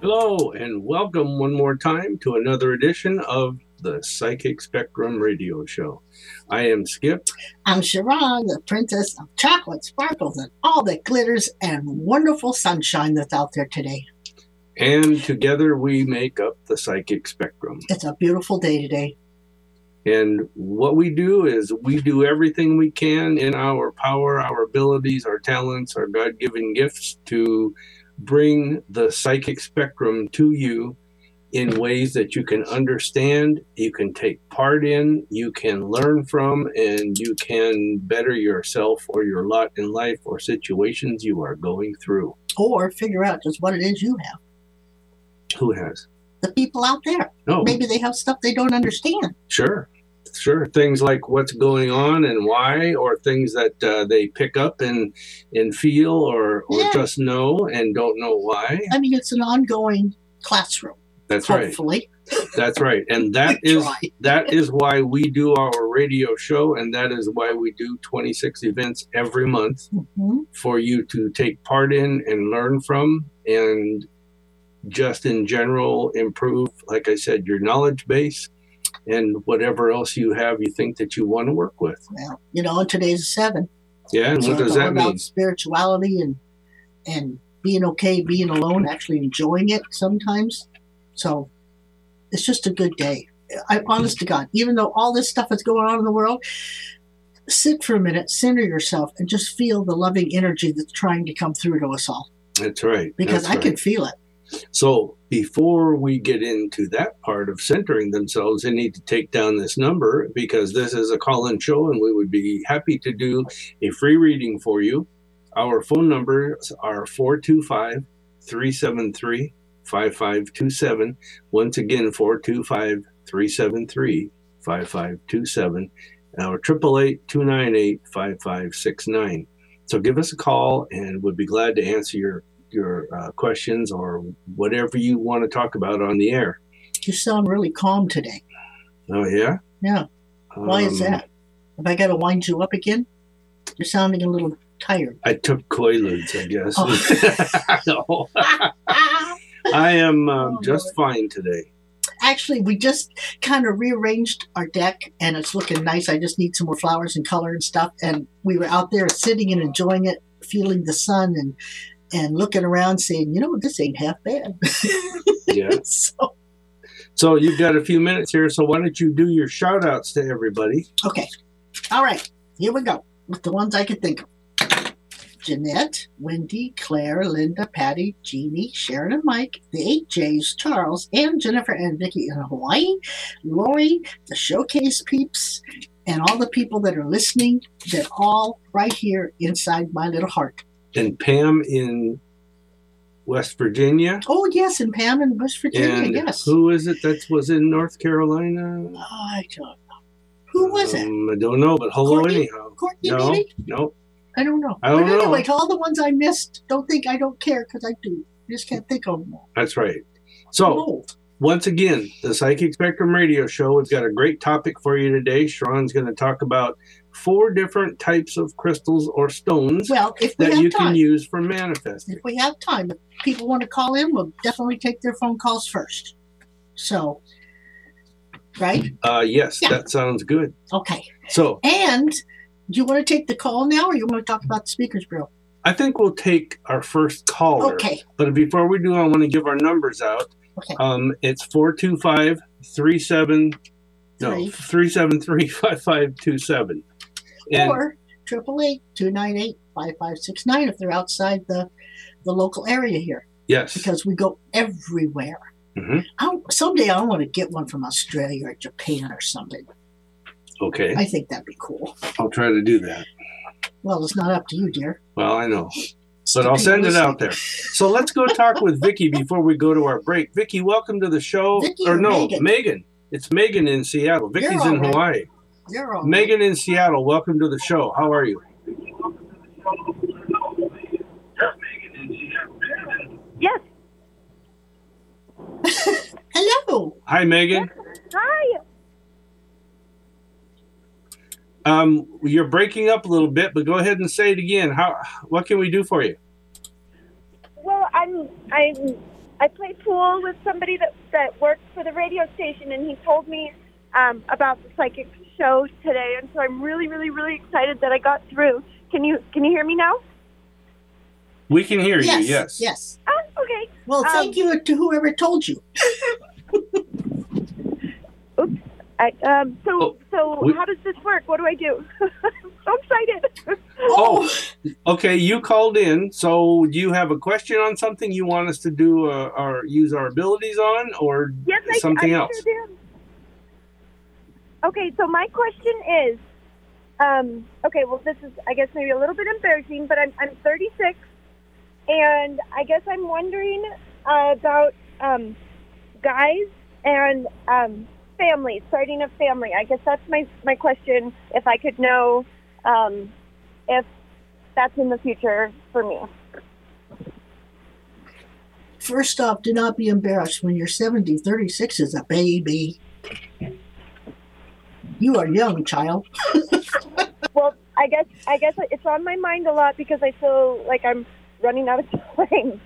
Hello, and welcome one more time to another edition of the Psychic Spectrum Radio Show. I am Skip. I'm Sharon, the princess of chocolate, sparkles, and all that glitters and wonderful sunshine that's out there today. And together we make up the Psychic Spectrum. It's a beautiful day today. And what we do is we do everything we can in our power, our abilities, our talents, our God given gifts to bring the psychic spectrum to you in ways that you can understand, you can take part in, you can learn from, and you can better yourself or your lot in life or situations you are going through. Or figure out just what it is you have. Who has? The people out there. No. Maybe they have stuff they don't understand. Sure. Sure. Things like what's going on and why, or things that uh, they pick up and and feel or, or Yeah. just know and don't know why. I mean, it's an ongoing classroom, That's right. hopefully. That's right. And that is that is why we do our radio show and that is why we do 26 events every month hmm for you to take part in and learn from and just in general improve like I said your knowledge base and whatever else you have you think that you want to work with. Well, you know, today's seven. Yeah, and so what does that mean? spirituality and and being okay, being alone, actually enjoying it sometimes. So it's just a good day. I honest to God, even though all this stuff is going on in the world, sit for a minute, center yourself, and just feel the loving energy that's trying to come through to us all. That's right. Because That's I right. can feel it. So before we get into that part of centering themselves, they need to take down this number because this is a call-in show, and we would be happy to do a free reading for you. Our phone numbers are 425-373-5527. Once again, 425-373-5527. Our 888-298-5569. So give us a call, and we'd be glad to answer your your uh, questions or whatever you want to talk about on the air. You sound really calm today. Oh yeah. Yeah. Why is Um, that? Have I got to wind you up again? You're sounding a little tired. I took Quaaludes, I guess. Oh. I am um, Oh, just fine today. actually we just kind of rearranged our deck and it's looking nice i just need some more flowers and color and stuff and we were out there sitting and enjoying it feeling the sun and and looking around saying you know this ain't half bad Yeah. so So you've got a few minutes here. So why don't you do your shout outs to everybody? okay all right here we go with the ones i could think of Jeanette, Wendy, Claire, Linda, Patty, Jeannie, Sharon and Mike, the eight J's, Charles, and Jennifer and Vicky in Hawaii, Lori, the showcase peeps, and all the people that are listening, they're all right here inside my little heart. And Pam in West Virginia. Oh, yes, and Pam in West Virginia, and yes. who is it that was in North Carolina? Oh, I don't know. Who was it? Um, I don't know, but hello Courtney? anyhow. Courtney, No, maybe? no. I don't know. I don't but anyway, know. to all the ones I missed, don't think I don't care because I do. I just can't think of them all. That's right. So once again, the Psychic Spectrum Radio Show. We've got a great topic for you today. Sharon's going to talk about four different types of crystals or stones Well, if we that you time. can use for manifesting. if we have time, if people want to call in, we'll definitely take their phone calls first. So, right? Uh, yes, Yeah. that sounds good. Okay. So And do you want to take the call now or you want to talk about the speakers bureau? I think we'll take our first caller. Okay. But before we do, I want to give our numbers out. Okay. Um, it's 425 37 no, Three. 373 5527. And or triple eight two nine eight five five six nine if they're outside the the local area here yes, because we go everywhere. Mhm. I, someday I want to get one from Australia or Japan or something. okay, I think that'd be cool. I'll try to do that. Well, it's not up to you, dear. Well, I know. but I'll send it out there. So let's go talk with Vicki before we go to our break. Vicki, welcome to the show. Vicki or or no, Megan? Megan. It's Megan in Seattle. Vicki's all in right. Hawaii. You're all Megan in Seattle, welcome to the show. How are you? Yes. Hello. Hi, Megan. Hi. Um, you're breaking up a little bit, but go ahead and say it again. How? What can we do for you? Well, I'm I'm I play pool with somebody that that works for the radio station, and he told me um, about the psychic show today, and so I'm really, really, really excited that I got through. Can you can you hear me now? We can hear Yes. you. Yes. Yes. Ah, okay. Well, Um, thank you to whoever told you. Oops. I, um, so Oh, so we- how does this work? What do I do? I'm so excited. Oh, okay. You called in, so do you have a question on something you want us to do uh, or use our abilities on, or Yes, something I else? Sure do. Okay, so my question is, um, okay, well, this is, I guess, maybe a little bit embarrassing, but I'm, I'm 36, and I guess I'm wondering uh, about um, guys and um, family, starting a family. I guess that's my, my question, if I could know um, if that's in the future for me. First off, do not be embarrassed when you're 70. 36 is a baby. You are young, child. Well, I guess I guess it's on my mind a lot because I feel like I'm running out of time.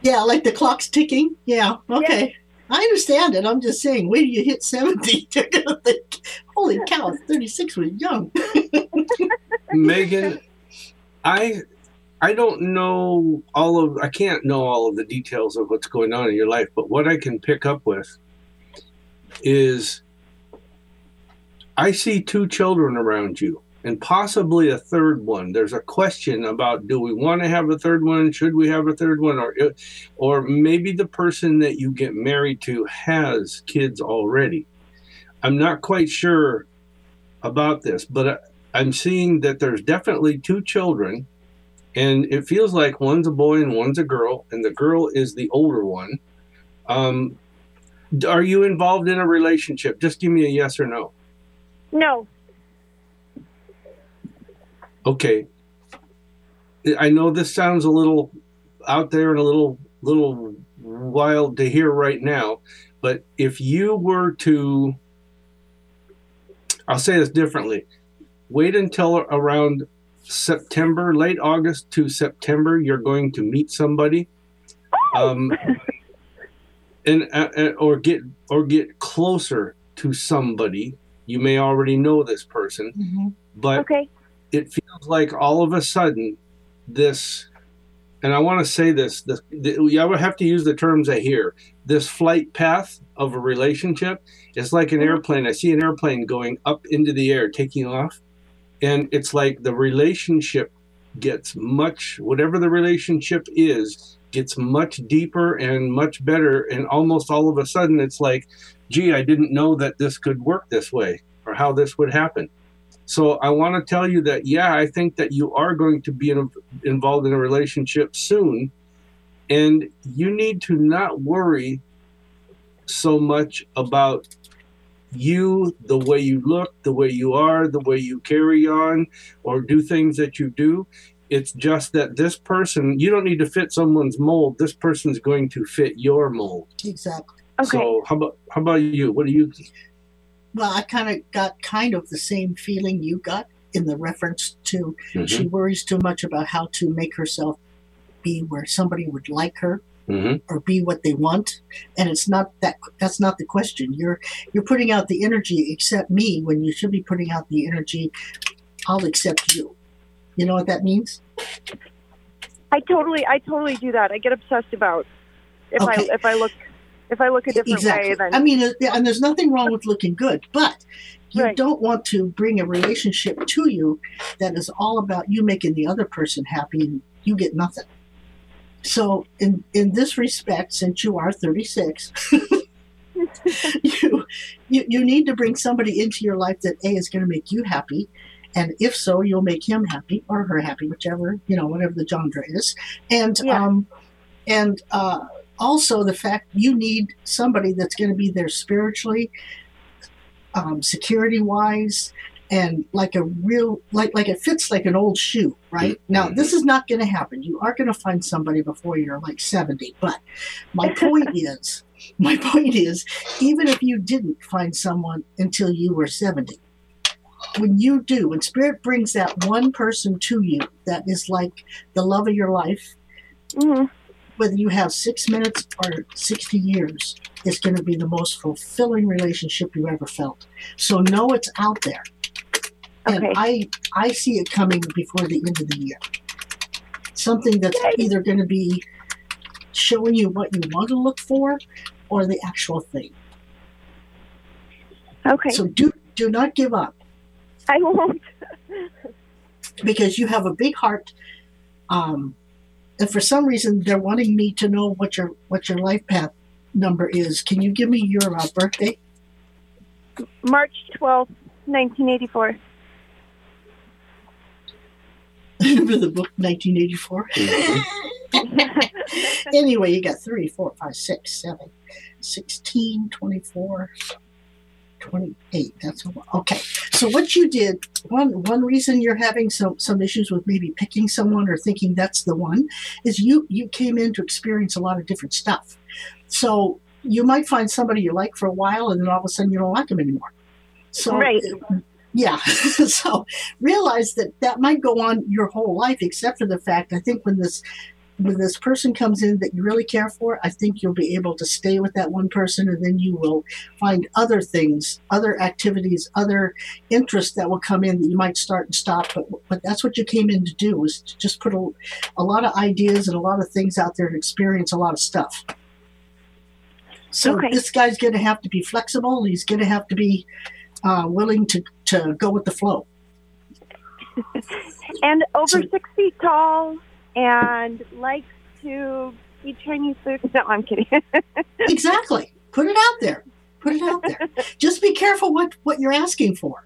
Yeah, like the clock's ticking. Yeah, okay. I understand it. I'm just saying, when you hit 70, you're going to think, holy cow, 36 was young. Megan, I I don't know all of I can't know all of the details of what's going on in your life, but what I can pick up with is I see two children around you and possibly a third one. There's a question about do we want to have a third one? Should we have a third one or or maybe the person that you get married to has kids already. I'm not quite sure about this, but I'm seeing that there's definitely two children, and it feels like one's a boy and one's a girl, and the girl is the older one. Um, are you involved in a relationship? Just give me a yes or no. No, Okay. I know this sounds a little out there and a little little wild to hear right now, but if you were to I'll say this differently. Wait until around September, late August to September, you're going to meet somebody. Um, and uh, uh, or get or get closer to somebody. You may already know this person, mm-hmm. but okay, it feels like all of a sudden this and i want to say this, this the, i would have to use the terms i hear this flight path of a relationship is like an mm-hmm. airplane. I see an airplane going up into the air taking off and it's like the relationship gets much whatever the relationship is gets much deeper and much better and almost all of a sudden it's like gee i didn't know that this could work this way or how this would happen so I want to tell you that, yeah, I think that you are going to be in, involved in a relationship soon. And you need to not worry so much about you, the way you look, the way you are, the way you carry on, or do things that you do. It's just that this person, you don't need to fit someone's mold. This person's going to fit your mold. Exactly. Okay. So how about how about you? What do you Well, I kind of got kind of the same feeling you got in the reference to she worries too much about how to make herself be where somebody would like her hmm or be what they want and it's not that that's not the question you're you're putting out the energy accept me when you should be putting out the energy i'll accept you you know what that means I totally, I totally do that. I get obsessed about if Okay. I if I look if I look a different exactly way. Then i mean uh, and there's nothing wrong with looking good but you Right. don't want to bring a relationship to you that is all about you making the other person happy and you get nothing so in in this respect since you are 36 you, you you need to bring somebody into your life that a is going to make you happy And if so, you'll make him happy or her happy, whichever, you know, whatever the genre is. And, Yeah. um, and, uh, also the fact you need somebody that's going to be there spiritually, um, security wise, and like a real like like it fits like an old shoe, right? Now this is not going to happen. You are going to find somebody before you're like seventy. But my point is, my point is, even if you didn't find someone until you were seventy, when you do, when spirit brings that one person to you that is like the love of your life, hmm whether you have six minutes or 60 years, it's going to be the most fulfilling relationship you ever felt. So know it's out there. And Okay. I, I see it coming before the end of the year. Something that's either going to be showing you what you want to look for or the actual thing. Okay. So do, do not give up I won't. because you have a big heart. Um, and for some reason, they're wanting me to know what your what your life path number is. Can you give me your uh, birthday? March twelfth, nineteen eighty four. Remember the book 1984? anyway, you got 3, 4, 5, 6, 7, 16, 24, 28. That's a, okay. So what you did, one one reason you're having some some issues with maybe picking someone or thinking that's the one, is you you came in to experience a lot of different stuff. So you might find somebody you like for a while, and then all of a sudden you don't like them anymore. So Right. yeah. so realize that that might go on your whole life, except for the fact I think when this when this person comes in that you really care for, I think you'll be able to stay with that one person, and then you will find other things, other activities, other interests that will come in that you might start and stop. But but that's what you came in to do was to just put a, a lot of ideas and a lot of things out there to experience a lot of stuff. So Okay. this guy's going to have to be flexible. He's going to have to be uh, willing to, to go with the flow. and over So- six feet tall and likes to eat Chinese food. No, I'm kidding. Exactly. Put it out there. Put it out there. Just be careful what, what you're asking for.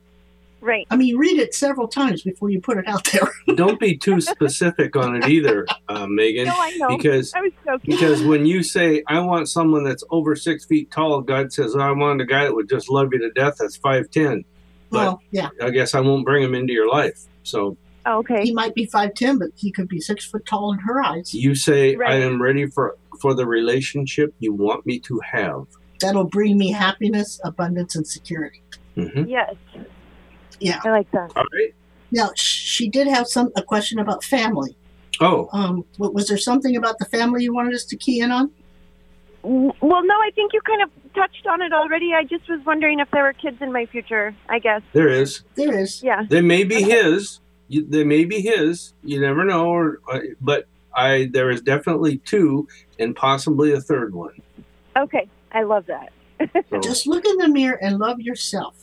right. I mean, read it several times before you put it out there. Don't be too specific on it either, uh, Megan, No, I know. because I was joking. because when you say I want someone that's over six feet tall, God says I want a guy that would just love you to death. That's five ten. But well, yeah, I guess I won't bring him into your life. So Oh, okay. he might be 5'10, but he could be six foot tall in her eyes. you say I am ready for for the relationship you want me to have. That'll bring me happiness, abundance, and security. hmm Yes. Yeah. I like that. All right. Now, she did have some a question about family. Oh, Um, wa- was there something about the family you wanted us to key in on? Well, no, I think you kind of touched on it already. I just was wondering if there were kids in my future, I guess. there is. There is. Yeah. They may be his. You, they may be his. You never know. Or, uh, but I there is definitely two, and possibly a third one. Okay. I love that. So, Just look in the mirror and love yourself.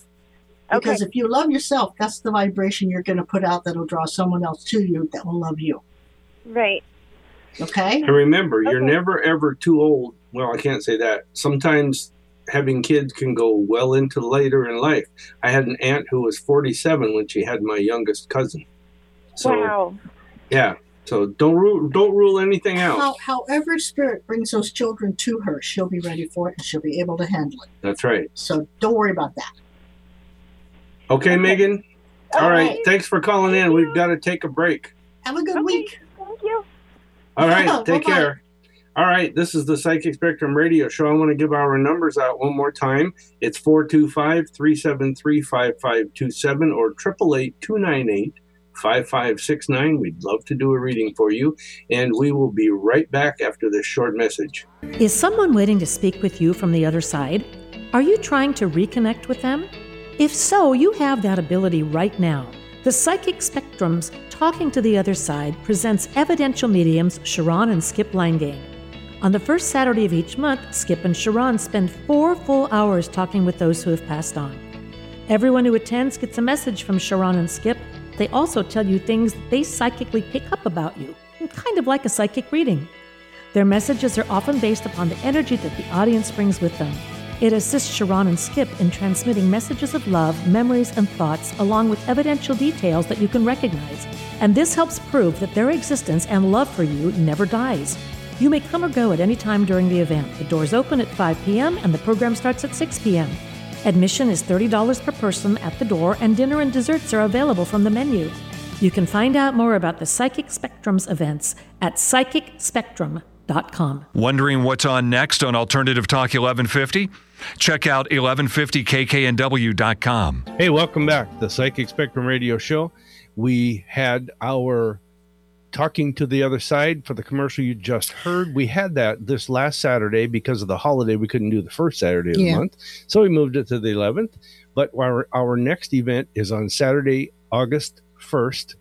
Okay. Because if you love yourself, that's the vibration you're going to put out that'll draw someone else to you that will love you. Right. Okay? and remember, you're never ever too old. Well, I can't say that. Sometimes having kids can go well into later in life. I had an aunt who was 47 when she had my youngest cousin. So wow. yeah. So don't rule don't rule anything out. How, however, spirit brings those children to her, she'll be ready for it and she'll be able to handle it. That's right. So don't worry about that. Okay, Okay. Megan. All right. right. Thanks for calling in. We've got to take a break. Have a good Okay. week. Thank you. All right. Take Bye-bye. care. All right. This is the Psychic Spectrum Radio Show. I want to give our numbers out one more time. It's 425 373 5527 or 888 298 5569. We'd love to do a reading for you. And we will be right back after this short message. Is someone waiting to speak with you from the other side? Are you trying to reconnect with them? If so, you have that ability right now. The Psychic Spectrums Talking to the Other Side presents evidential mediums Sharon and Skip Langane. On the first Saturday of each month, Skip and Sharon spend four full hours talking with those who have passed on. Everyone who attends gets a message from Sharon and Skip. They also tell you things they psychically pick up about you, kind of like a psychic reading. Their messages are often based upon the energy that the audience brings with them. It assists Sharon and Skip in transmitting messages of love, memories, and thoughts, along with evidential details that you can recognize. And this helps prove that their existence and love for you never dies. You may come or go at any time during the event. The doors open at 5 p.m. and the program starts at 6 p.m. Admission is $30 per person at the door, and dinner and desserts are available from the menu. You can find out more about the Psychic Spectrums events at psychicspectrum.com. Wondering what's on next on Alternative Talk 1150? Check out 1150kknw.com. Hey, welcome back. to The Psychic Spectrum Radio Show. We had our talking to the other side for the commercial you just heard. We had that this last Saturday because of the holiday. We couldn't do the first Saturday of the month, so we moved it to the 11th. But our our next event is on Saturday, August 1st,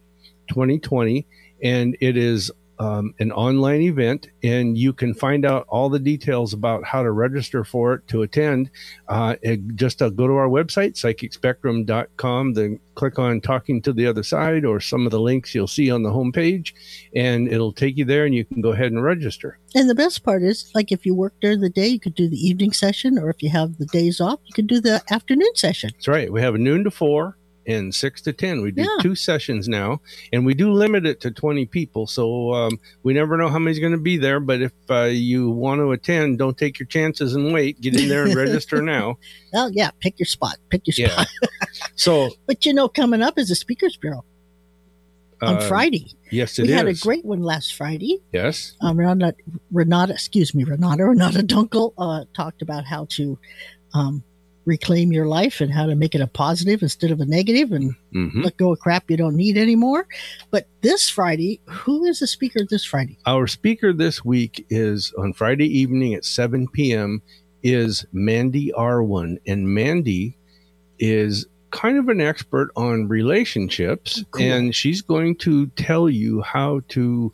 2020, and it is um, an online event, and you can find out all the details about how to register for it to attend. Uh, just uh, go to our website, psychicspectrum.com, then click on Talking to the Other Side or some of the links you'll see on the homepage, and it'll take you there, and you can go ahead and register. And the best part is, like, if you work during the day, you could do the evening session, or if you have the days off, you could do the afternoon session. That's right. We have a noon to four and six to 10. We do Yeah. two sessions now, and we do limit it to 20 people. So um, we never know how many's going to be there. But if uh, you want to attend, don't take your chances and wait. Get in there and register now. Oh, yeah, pick your spot. Pick your Yeah. spot. So But you know, coming up is the Speakers Bureau on uh, Friday. Yes, it we is. had a great one last Friday. Yes. Um, Renata, Renata, excuse me, Renata, Renata Dunkel uh, talked about how to um, reclaim your life and how to make it a positive instead of a negative and hmm let go of crap you don't need anymore. But this Friday, who is the speaker this Friday? Our speaker this week is on Friday evening at 7 p.m. is Mandy Arwen. And Mandy is kind of an expert on relationships. Cool. And she's going to tell you how to,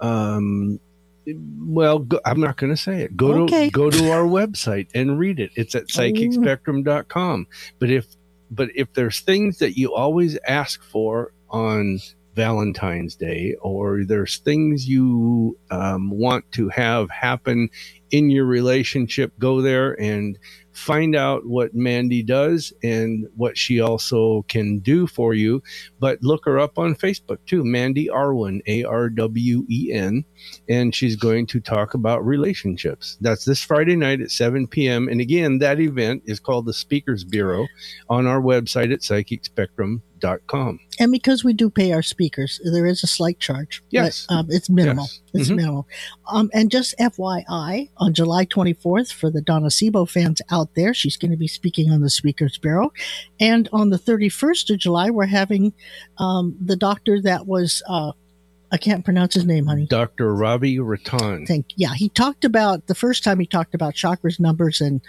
um, well, go, I'm not going to say it. Go Okay. to go to our website and read it. It's at psychicspectrum.com. But if but if there's things that you always ask for on Valentine's Day, or there's things you um, want to have happen in your relationship, go there and find out what Mandy does and what she also can do for you. But look her up on Facebook too, Mandy Arwen, A R W E N, and she's going to talk about relationships. That's this Friday night at 7 p.m. And again, that event is called the Speakers Bureau on our website at psychicspectrum.com. And because we do pay our speakers, there is a slight charge. Yes. But, um, it's minimal. Yes. It's Mhm. minimal. Um, and just FYI, on July 24th, for the Donna Sebo fans out there, she's going to be speaking on the Speakers Bureau. And on the 31st of July, we're having um, the doctor that was, uh, I can't pronounce his name, honey. Dr. Ravi Ratan. think yeah he talked about the first time he talked about chakras numbers and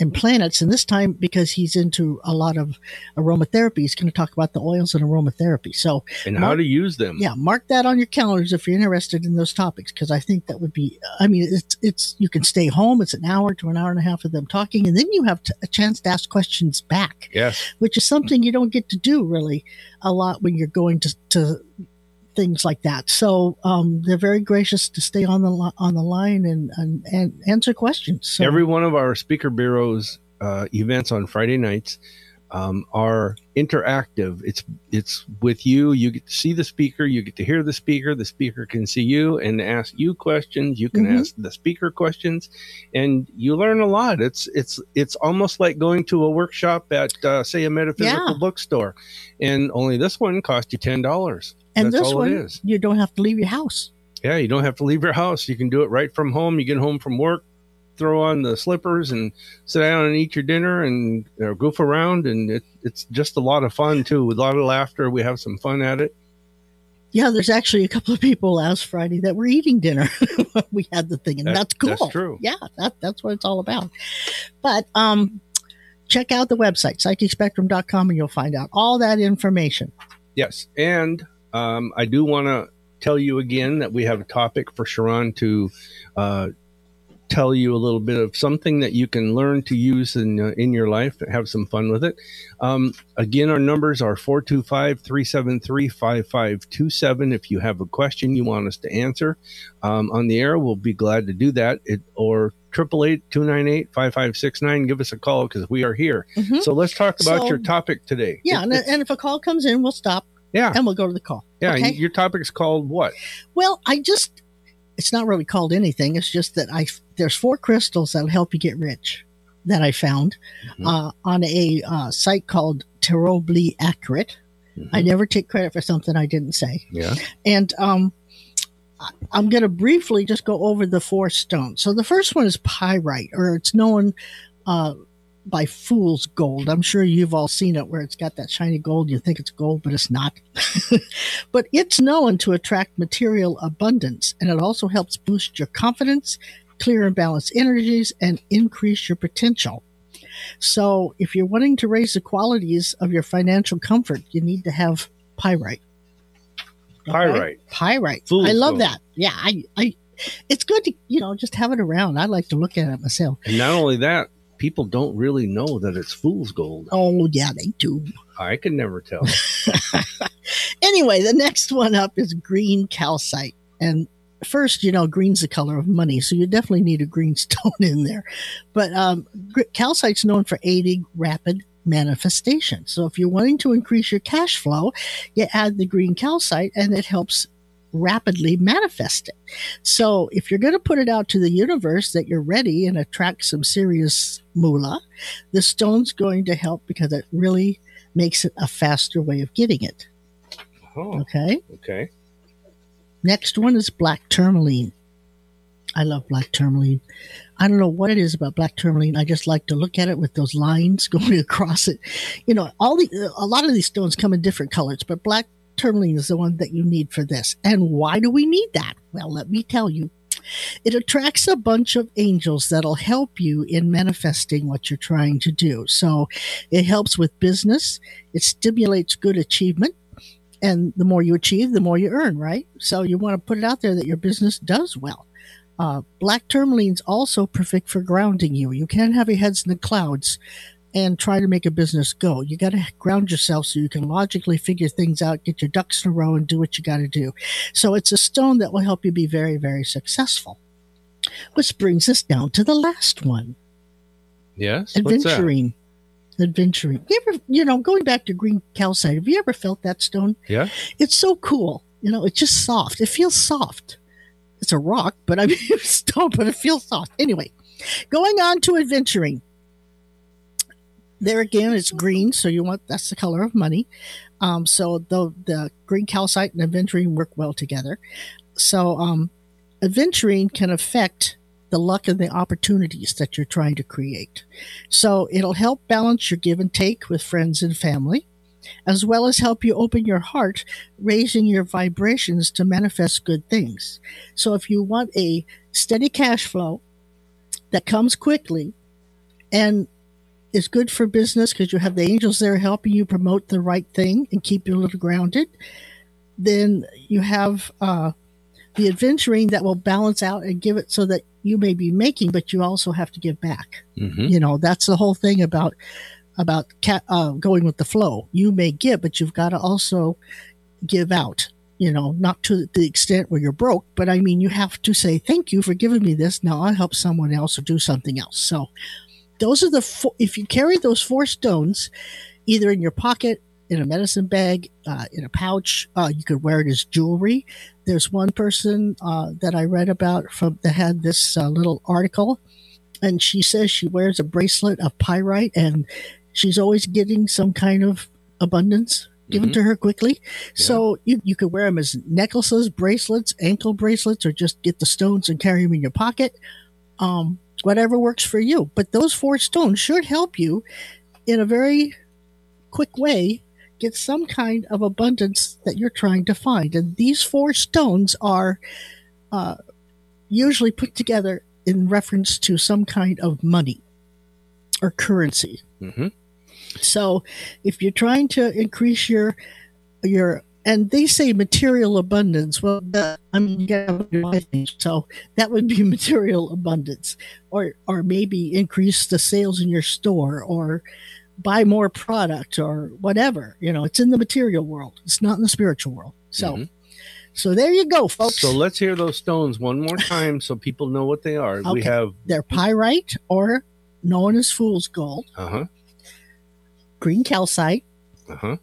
and planets and this time because he's into a lot of aromatherapy he's going to talk about the oils and aromatherapy so and how to use them. yeah mark that on your calendars if you're interested in those topics because i think that would be i mean it's it's you can stay home it's an hour to an hour and a half of them talking and then you have t- a chance to ask questions back Yes. which is something you don't get to do really a lot when you're going to, to things like that. So um, they're very gracious to stay on the li- on the line and and, and answer questions. So, Every one of our speaker bureaus uh, events on Friday nights um, are interactive. It's it's with you. You get to see the speaker. You get to hear the speaker. The speaker can see you and ask you questions. You can Mhm. ask the speaker questions, and you learn a lot. It's it's it's almost like going to a workshop at uh, say a metaphysical Yeah. bookstore, and only this one cost you ten dollars. and That's this all one it is. you don't have to leave your house. Yeah, you don't have to leave your house. You can do it right from home. You get home from work, throw on the slippers, and sit down and eat your dinner and uh, goof around. And it, it's just a lot of fun too, with a lot of laughter. We have some fun at it. Yeah, there's actually a couple of people last Friday that were eating dinner. we had the thing, and That- that's cool. that's true. Yeah, that, that's what it's all about. But um, check out the website psychicspectrum.com, and you'll find out all that information. Yes, and um, I do want to tell you again that we have a topic for Sharon to uh, tell you a little bit of something that you can learn to use in uh, in your life. Have some fun with it. Um, again, our numbers are 425-373-5527. If you have a question you want us to answer um, on the air, we'll be glad to do that. It, or triple eight two nine eight five five six nine. Give us a call because we are here. Mhm. So let's talk about So- your topic today. Yeah, It- and, and if a call comes in, we'll stop yeah, and we'll go to the call. yeah. okay. Your topic's called what? Well, I just it's not really called anything. It's just that I there's four crystals that'll help you get rich that I found Mhm. uh, on a uh, site called Terribly Accurate. I never take credit for something I didn't say. Yeah. And um, I'm going to briefly just go over the four stones. So the first one is pyrite, or it's known uh, by fool's gold. I'm sure you've all seen it where it's got that shiny gold. You think it's gold, but it's not. but it's known to attract material abundance, and it also helps boost your confidence, clear and balance energies, and increase your potential. So if you're wanting to raise the qualities of your financial comfort, you need to have pyrite. Okay? Pyrite. Pyrite. Fool's I love gold. that. Yeah, I, I, it's good to you know just have it around. I like to look at it myself. And not only that, people don't really know that it's fool's gold. Oh yeah, they do. I can never tell. Anyway, the next one up is green calcite, and first, you know, green's the color of money, so you definitely need a green stone in there. But um, calcite's known for aiding rapid manifestation. So if you're wanting to increase your cash flow, you add the green calcite, and it helps rapidly manifest it. So if you're going to put it out to the universe that you're ready and attract some serious moolah, the stone's going to help because it really makes it a faster way of getting it. Oh, Okay. okay. Next one is black tourmaline. I love black tourmaline. I don't know what it is about black tourmaline. I just like to look at it with those lines going across it. You know, all the a lot of these stones come in different colors, but black tourmaline is the one that you need for this. And why do we need that? Well, let me tell you. It attracts a bunch of angels that'll help you in manifesting what you're trying to do. So it helps with business. It stimulates good achievement and the more you achieve, the more you earn, right? So you want to put it out there that your business does well. Uh, black tourmaline's also perfect for grounding you. You can't have your heads in the clouds and try to make a business go. You got to ground yourself so you can logically figure things out, get your ducks in a row, and do what you got to do. So it's a stone that will help you be very, very successful. Which brings us down to the last one Yes. Adventuring. Adventuring. You ever, you know, going back to green calcite, have you ever felt that stone? Yeah. It's so cool. You know, it's just soft. It feels soft. It's a rock, but I mean, it's stone, but it feels soft. Anyway, going on to adventuring. There again, it's green, so you want that's the color of money. Um, so the the green calcite and adventuring work well together. So um, adventuring can affect the luck and the opportunities that you're trying to create. So it'll help balance your give and take with friends and family, as well as help you open your heart, raising your vibrations to manifest good things. So if you want a steady cash flow that comes quickly and is good for business because you have the angels there helping you promote the right thing and keep you a little grounded, then you have uh, the adventuring that will balance out and give it so that you may be making, but you also have to give back. Mm-hmm. You know, that's the whole thing about about ca- uh, going with the flow. You may give, but you've got to also give out. You know, not to the extent where you're broke, but I mean, you have to say thank you for giving me this. Now I'll help someone else or do something else. So, those are the four, if you carry those four stones, either in your pocket, in a medicine bag, uh, in a pouch, uh, you could wear it as jewelry. There's one person uh, that I read about from that had this uh, little article, and she says she wears a bracelet of pyrite, and she's always getting some kind of abundance given Mhm. to her quickly. So you, you could wear them as necklaces, bracelets, ankle bracelets, or just get the stones and carry them in your pocket. Um, whatever works for you. But those four stones should help you in a very quick way get some kind of abundance that you're trying to find. And these four stones are uh, usually put together in reference to some kind of money or currency. Mm-hmm. So if you're trying to increase your your and they say material abundance. Well, I mean, you gotta buy things, so that would be material abundance, or or maybe increase the sales in your store, or buy more product, or whatever. You know, it's in the material world. It's not in the spiritual world. So, Mhm. So there you go, folks. So let's hear those stones one more time so people know what they are. We have They're pyrite, or known as fool's gold, uh huh, green calcite, uh huh.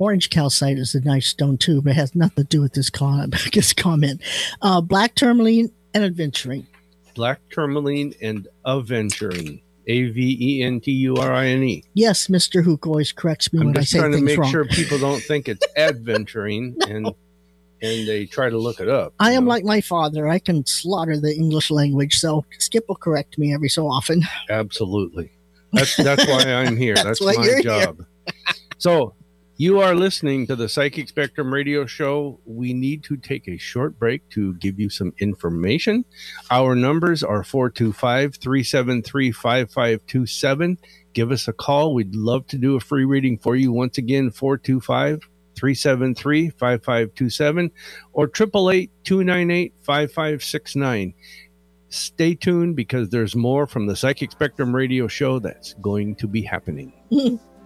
Orange calcite is a nice stone too, but it has nothing to do with this, con- this comment. Uh, black tourmaline and adventuring. Black tourmaline and aventurine. A V E N T U R I N E. Yes, Mr. Hook always corrects me I'm when I just say trying to make wrong. sure people don't think it's adventurine and and they try to look it up. I am know? like my father. I can slaughter the English language, so Skip will correct me every so often. Absolutely. That's that's why I'm here. That's That's, my job. so you are listening to the Psychic Spectrum radio show. We need to take a short break to give you some information. Our numbers are 425 373 5527. Give us a call. We'd love to do a free reading for you. Once again, 425 373 5527 or 888 298 5569 stay tuned because there's more from the Psychic Spectrum radio show that's going to be happening.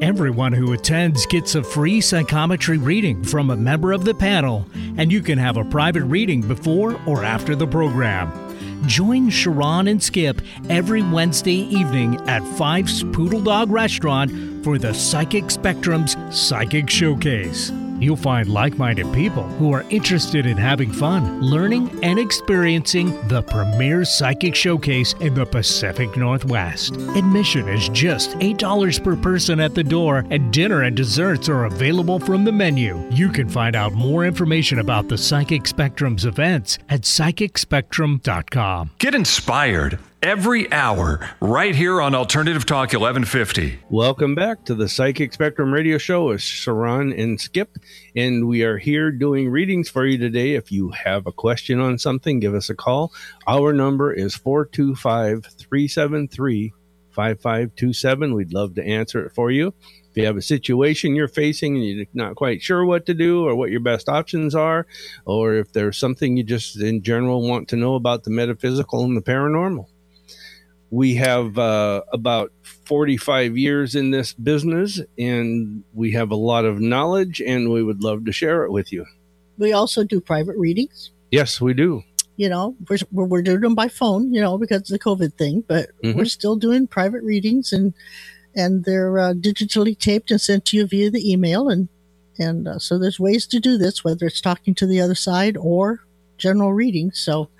Everyone who attends gets a free psychometry reading from a member of the panel, and you can have a private reading before or after the program. Join Sharon and Skip every Wednesday evening at Fife's Poodle Dog Restaurant for the Psychic Spectrum's Psychic Showcase. You'll find like minded people who are interested in having fun, learning, and experiencing the premier psychic showcase in the Pacific Northwest. Admission is just $8 per person at the door, and dinner and desserts are available from the menu. You can find out more information about the Psychic Spectrum's events at psychicspectrum.com. Get inspired every hour right here on Alternative Talk 1150. Welcome back to the Psychic Spectrum radio show with Sharon and Skip. And we are here doing readings for you today. If you have a question on something, give us a call. Our number is 425 373 5527. We'd love to answer it for you. If you have a situation you're facing and you're not quite sure what to do or what your best options are, or if there's something you just in general want to know about the metaphysical and the paranormal. We have uh, about 45 years in this business and we have a lot of knowledge and we would love to share it with you. We also do private readings. Yes, we do. You know, we're, we're, doing them by phone, you know, because of the COVID thing, but Mhm. we're still doing private readings and and they're uh, digitally taped and sent to you via the email. And, and uh, so there's ways to do this, whether it's talking to the other side or general readings. So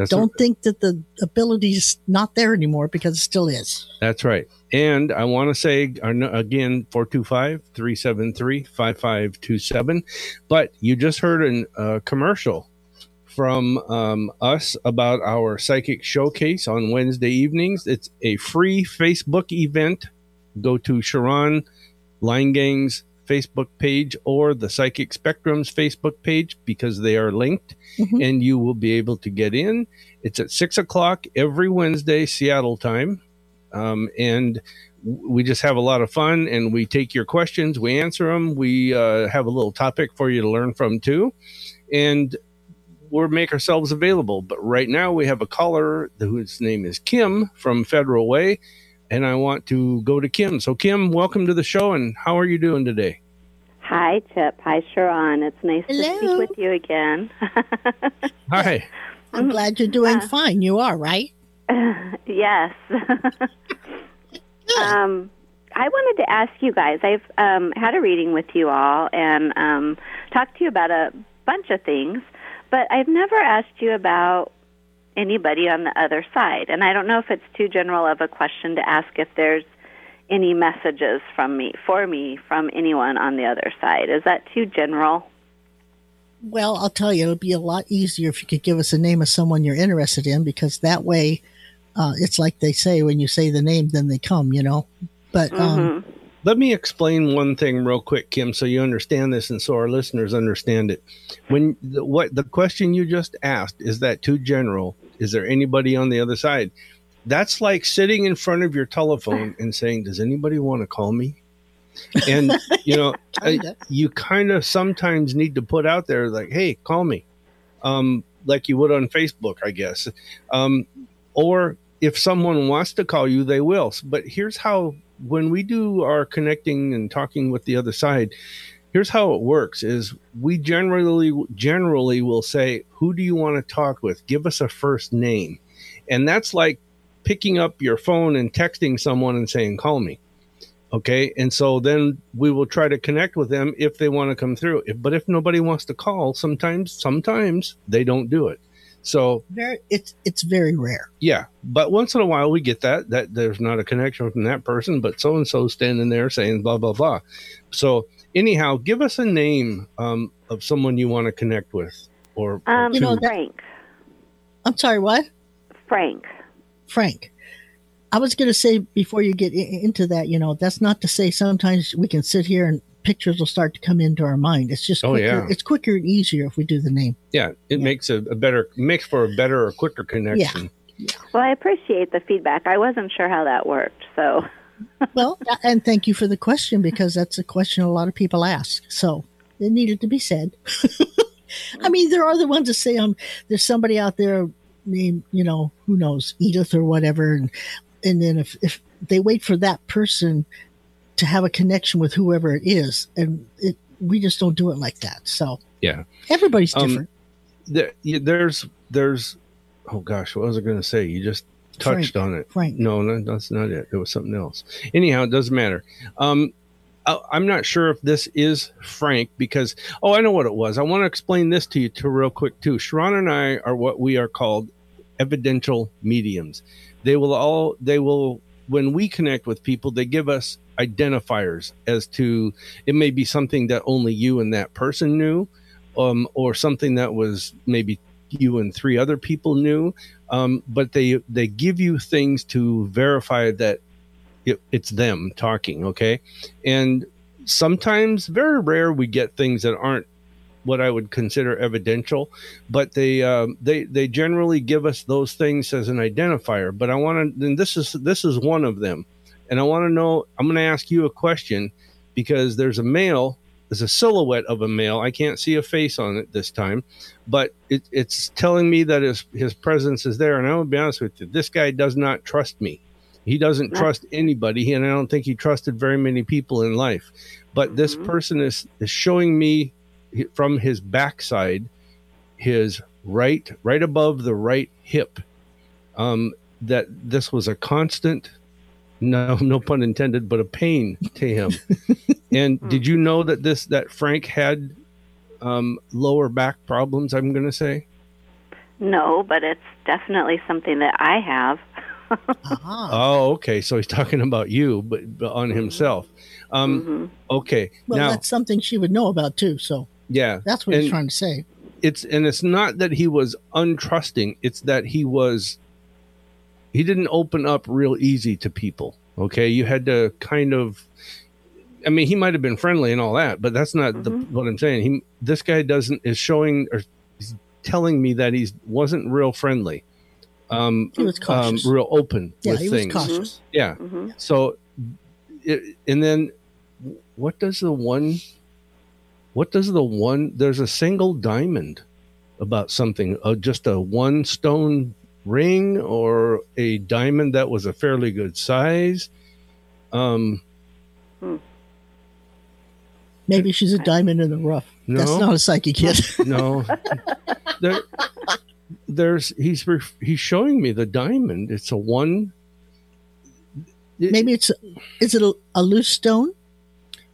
That's don't think that the ability is not there anymore because it still is. That's right. And I want to say again 425 373 5527. But you just heard a uh, commercial from um, us about our psychic showcase on Wednesday evenings. It's a free Facebook event. Go to Sharon Langane's Facebook page or the Psychic Spectrum's Facebook page because they are linked Mhm. and you will be able to get in. It's at six o'clock every Wednesday, Seattle time. Um, and we just have a lot of fun and we take your questions, we answer them. We uh, have a little topic for you to learn from too. And we'll make ourselves available. But right now we have a caller whose name is Kim from Federal Way. And I want to go to Kim. So, Kim, welcome to the show. And how are you doing today? Hi, Chip. Hi, Sharon. It's nice to speak with you again. Hi. I'm glad you're doing Uh, fine. You are, right? yes. um, I wanted to ask you guys. I've um, had a reading with you all and um, talked to you about a bunch of things, but I've never asked you about anybody on the other side. And I don't know if it's too general of a question to ask if there's any messages from me for me from anyone on the other side. Is that too general? Well, I'll tell you, it'll be a lot easier if you could give us a name of someone you're interested in, because that way, uh, it's like they say when you say the name, then they come, you know. But um, Let me explain one thing real quick, Kim, so you understand this and so our listeners understand it. When the, what the question you just asked is that too general? Is there anybody on the other side? That's like sitting in front of your telephone and saying, "Does anybody want to call me?" And you know, you kind of sometimes need to put out there like, "Hey, call me," um, like you would on Facebook, I guess. Um, or if someone wants to call you, they will. But here's how when we do our connecting and talking with the other side, here's how it works is we generally generally will say, "Who do you want to talk with? Give us a first name." And that's like picking up your phone and texting someone and saying, "Call me." Okay? And so then we will try to connect with them if they want to come through. But if nobody wants to call, sometimes sometimes they don't do it. So Very, it's it's very rare. yeah, but once in a while we get that that there's not a connection from that person, but so and so standing there saying blah blah blah. So anyhow, give us a name um, of someone you want to connect with, or or Um, You know, Frank. I'm sorry, what? Frank. Frank. I was going to say before you get into that, you know, that's not to say sometimes we can sit here and pictures will start to come into our mind. It's just Oh, quicker. yeah. It's quicker and easier if we do the name. yeah, it Yeah. makes a, a better makes for a better or quicker connection. Yeah. Well, I appreciate the feedback. I wasn't sure how that worked, so well, and thank you for the question because that's a question a lot of people ask. So it needed to be said. I mean, there are the ones that say, um, there's somebody out there named, you know, who knows, Edith or whatever. And, and then if, if they wait for that person to have a connection with whoever it is, and it, we just don't do it like that. So Yeah. everybody's Um, different. There, there's there's oh gosh, what was I going to say? You just touched on it. Frank. No, no, that's not it. It was something else. Anyhow, it doesn't matter. Um, I'm not sure if this is Frank because oh, I know what it was. I want to explain this to you too, real quick too. Sha'ron and I are what we are called evidential mediums. They will all they will when we connect with people, they give us identifiers as to it may be something that only you and that person knew, um, or something that was maybe you and three other people knew. Um, but they they give you things to verify that it, it's them talking. Okay, and sometimes, very rare, we get things that aren't what I would consider evidential, but they um, they they generally give us those things as an identifier. But I want to, and this is this is one of them, and I want to know. I'm going to ask you a question because there's a male, there's a silhouette of a male. I can't see a face on it this time, but it, it's telling me that his his presence is there. And I will be honest with you, this guy does not trust me. He doesn't trust anybody, and I don't think he trusted very many people in life. But this Mhm. person is, is showing me from his backside, his right, right above the right hip, um, that this was a constant, no, no pun intended, but a pain to him. and did you know that this that Frank had um, lower back problems? I'm going to say. no, but it's definitely something that I have. Aha. Oh, okay. So he's talking about you, but, but on himself. Um, hmm Okay. well, now, that's something she would know about too. So yeah, that's what he's trying to say. it's and it's not that he was untrusting. It's that he was. He didn't open up real easy to people. Okay, you had to kind of. I mean, he might have been friendly and all that, but that's not the, Mhm. what I'm saying. He, this guy doesn't is showing or he's telling me that he wasn't real friendly, um, He was um, cautious. real open yeah, with he was things. cautious. Yeah. hmm So, it, and then what does the one, what does the one, there's a single diamond about something, uh, just a one stone ring or a diamond that was a fairly good size. Um, Maybe she's a diamond in the rough. No, That's not a psychic hit. no, there, there's, he's, he's showing me the diamond. It's a one. it- Maybe it's is it a, a loose stone?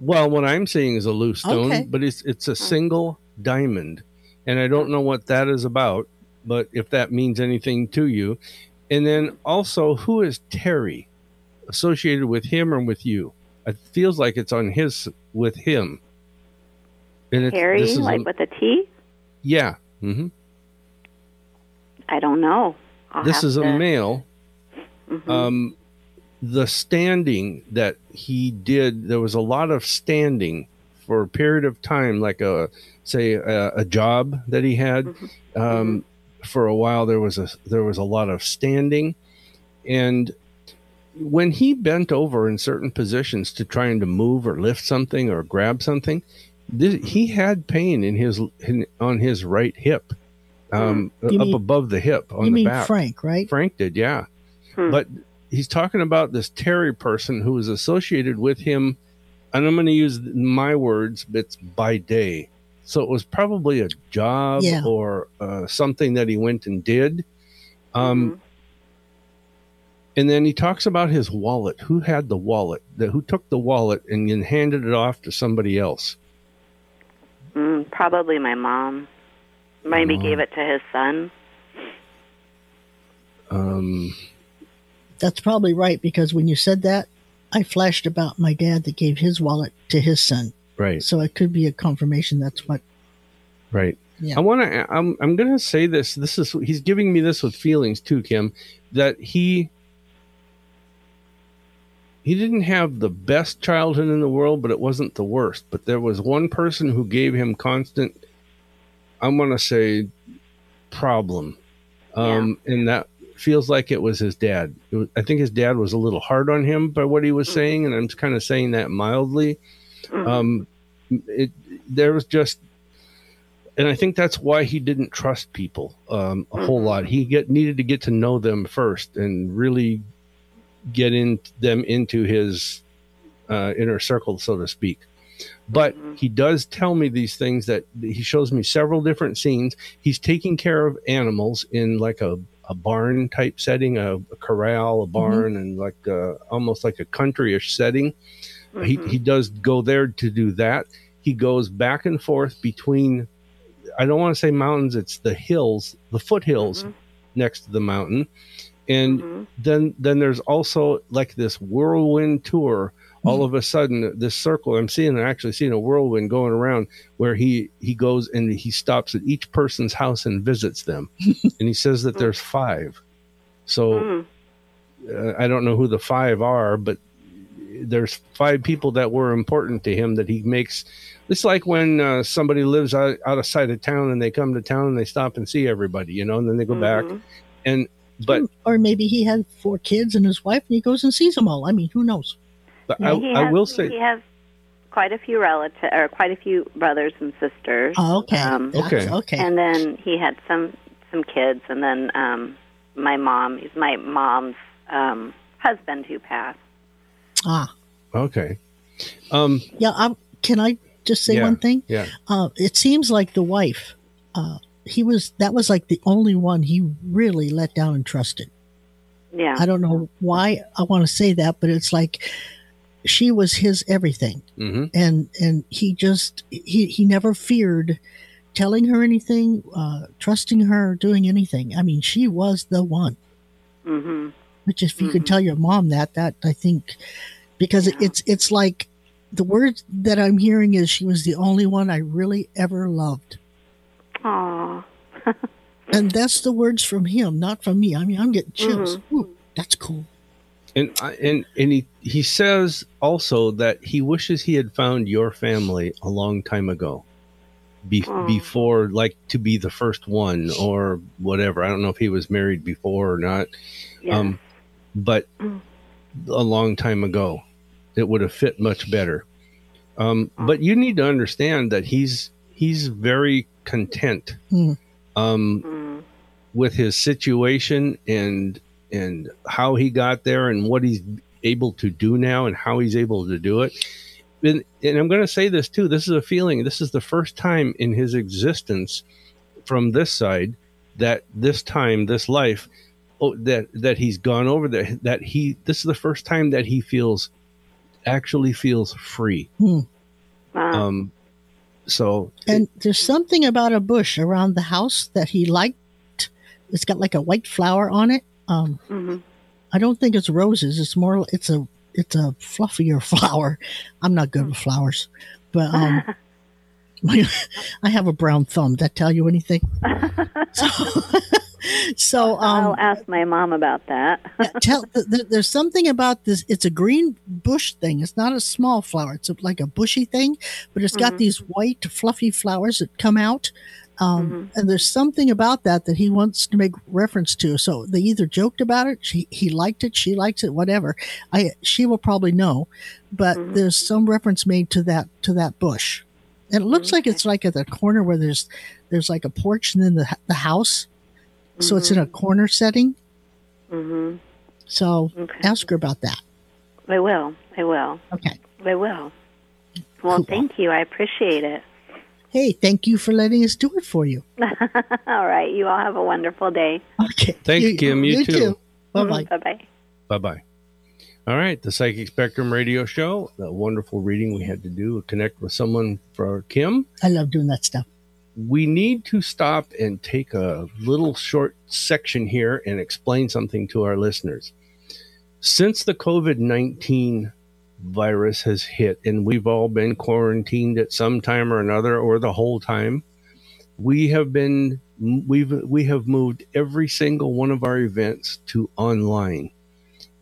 Well, what I'm seeing is a loose stone, Okay. but it's it's a single diamond, and I don't know what that is about. But if that means anything to you, and then also, who is Terry associated with him or with you? It feels like it's on his with him. And it's, Harry, this is like a- with a T? yeah, hmm I don't know. I'll this is a to- male. Mhm. Um, the standing that he did, there was a lot of standing for a period of time, like a say a, a job that he had. Um, For a while, there was a there was a lot of standing, and when he bent over in certain positions to trying to move or lift something or grab something, this, he had pain in his in, on his right hip, um, You up above the hip on you the mean back. Frank, right? Frank did, yeah. Hmm. But he's talking about this Terry person who was associated with him, and I'm going to use my words, it's by day. So it was probably a job Yeah. or uh, something that he went and did. Um, And then he talks about his wallet. Who had the wallet? The, who took the wallet and then handed it off to somebody else? Mm, probably my mom. Maybe Oh. gave it to his son. Um, That's probably right because when you said that, I flashed about my dad that gave his wallet to his son. Right. So it could be a confirmation that's what. Right. Yeah. I want to. I'm. I'm going to say this. This is. He's giving me this with feelings too, Kim. That he. He didn't have the best childhood in the world, but it wasn't the worst. But there was one person who gave him constant. I'm going to say, problem, um, and that feels like it was his dad. It was, I think his dad was a little hard on him by what he was saying, and I'm kind of saying that mildly. Um, it there was just and I think that's why he didn't trust people um, a whole lot. He get needed to get to know them first and really get in them into his uh, inner circle, so to speak. But he does tell me these things that he shows me several different scenes. He's taking care of animals in like a, a barn type setting, a, a corral, a barn, and like uh almost like a countryish setting. He mm-hmm. he does go there to do that. He goes back and forth between I don't want to say mountains, it's the hills, the foothills mm-hmm. next to the mountain. And mm-hmm. then then there's also like this whirlwind tour. All of a sudden, this circle I'm seeing, I'm actually seeing a whirlwind going around where he he goes and he stops at each person's house and visits them, and he says that mm. there's five. So mm. uh, I don't know who the five are, but there's five people that were important to him that he makes. It's like when uh, somebody lives out, out of sight of town and they come to town and they stop and see everybody, you know, and then they go back. And but Or maybe he had four kids and his wife, and he goes and sees them all. I mean, who knows? but he I, I will say he has quite a few relatives or quite a few brothers and sisters. Oh, okay. Um, That's- okay. And then he had some some kids, and then um, my mom. He's my mom's um, husband who passed. Ah, okay. Um, yeah. I, can I just say Yeah, one thing? yeah. Uh, it seems like the wife, uh, he was that was like the only one he really let down and trusted. Yeah. I don't know why I want to say that, but it's like she was his everything, mhm. and and he just he he never feared telling her anything, uh, trusting her, doing anything. I mean, she was the one. Mm-hmm. Which, if you could tell your mom that, that I think, because it, it's it's like the word that I'm hearing is she was the only one I really ever loved, Aw. and that's the words from him, not from me. I mean, I'm getting chills. Ooh, that's cool. And and and he he says also that he wishes he had found your family a long time ago, be, Oh. before like to be the first one or whatever. I don't know if he was married before or not. Yeah. Um, but Mm. a long time ago, it would have fit much better. Um, but you need to understand that he's he's very content Mm. um, Mm. with his situation and and how he got there and what he's able to do now and how he's able to do it. And, and I'm going to say this too. This is a feeling. This is the first time in his existence from this side that this time, this life, oh, that that he's gone over that that he. This is the first time that he feels actually feels free. Hmm. Wow. Um, so And there's something about a bush around the house that he liked. It's got like a white flower on it. Um, Mhm. I don't think it's roses. It's more. It's a. It's a fluffier flower. I'm not good with flowers, but um, I have a brown thumb. That tell you anything? So, so um, I'll ask my mom about that. tell th- th- there's something about this it's a green bush thing it's not a small flower it's a, like a bushy thing but it's got Mhm. these white fluffy flowers that come out um, Mhm. and there's something about that that he wants to make reference to so they either joked about it she, he liked it she likes it whatever i she will probably know but Mhm. there's some reference made to that to that bush it looks like it's like at the corner where there's there's like a porch and then the, the house so it's in a corner setting Mm-hmm. so Okay. ask her about that. I will. I will. Okay. I will. Well, Cool. thank you. I appreciate it. Hey, thank you for letting us do it for you. all right. You all have a wonderful day. Okay. Thanks, Kim. You too. Bye bye. Bye bye. Bye bye. All right, the Psychic Spectrum Radio Show. The wonderful reading we had to do. Connect with someone for Kim. I love doing that stuff. We need to stop and take a little short section here and explain something to our listeners. Since the COVID 19 virus has hit and we've all been quarantined at some time or another or the whole time, we have been we've we have moved every single one of our events to online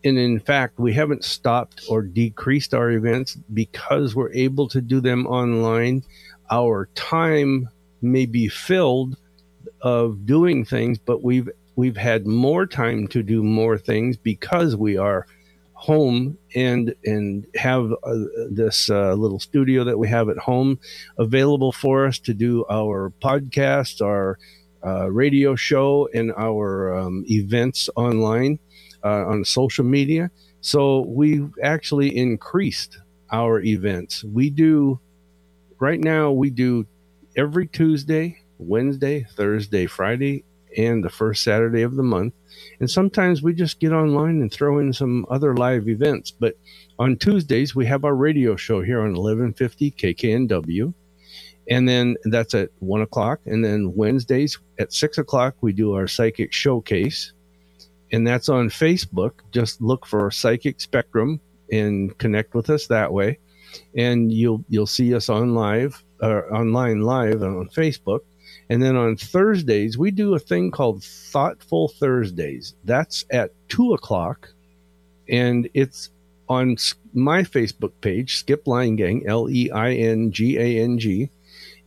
and in fact we haven't stopped or decreased our events because we're able to do them online. Our time may be filled of doing things but we've we've had more time to do more things because we are home and and have uh, this uh, little studio that we have at home available for us to do our podcast our uh, radio show and our um, events online uh, on social media. So we've actually increased our events. We do right now. We do every Tuesday, Wednesday, Thursday, Friday, and the first Saturday of the month. And sometimes we just get online and throw in some other live events. But on Tuesdays, we have our radio show here on 1150 KKNW. And then that's at one o'clock. And then Wednesdays at six o'clock, we do our psychic showcase. And that's on Facebook. Just look for Psychic Spectrum and connect with us that way. And you'll you'll see us on live uh, online live on Facebook. And then on Thursdays, we do a thing called Thoughtful Thursdays. That's at two o'clock. And it's on my Facebook page, Skip Leingang, L E I N G A N G.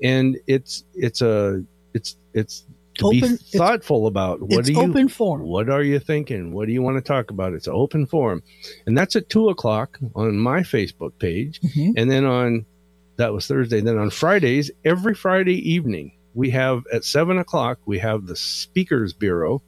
And it's it's a it's it's to Open- be it's- thoughtful about what it's do you open forum. what are you thinking? What do you want to talk about? It's an open forum. And that's at two o'clock on my Facebook page. Mhm. And then on that was Thursday. Then on Fridays, every Friday evening, we have at seven o'clock, we have the Speakers Bureau,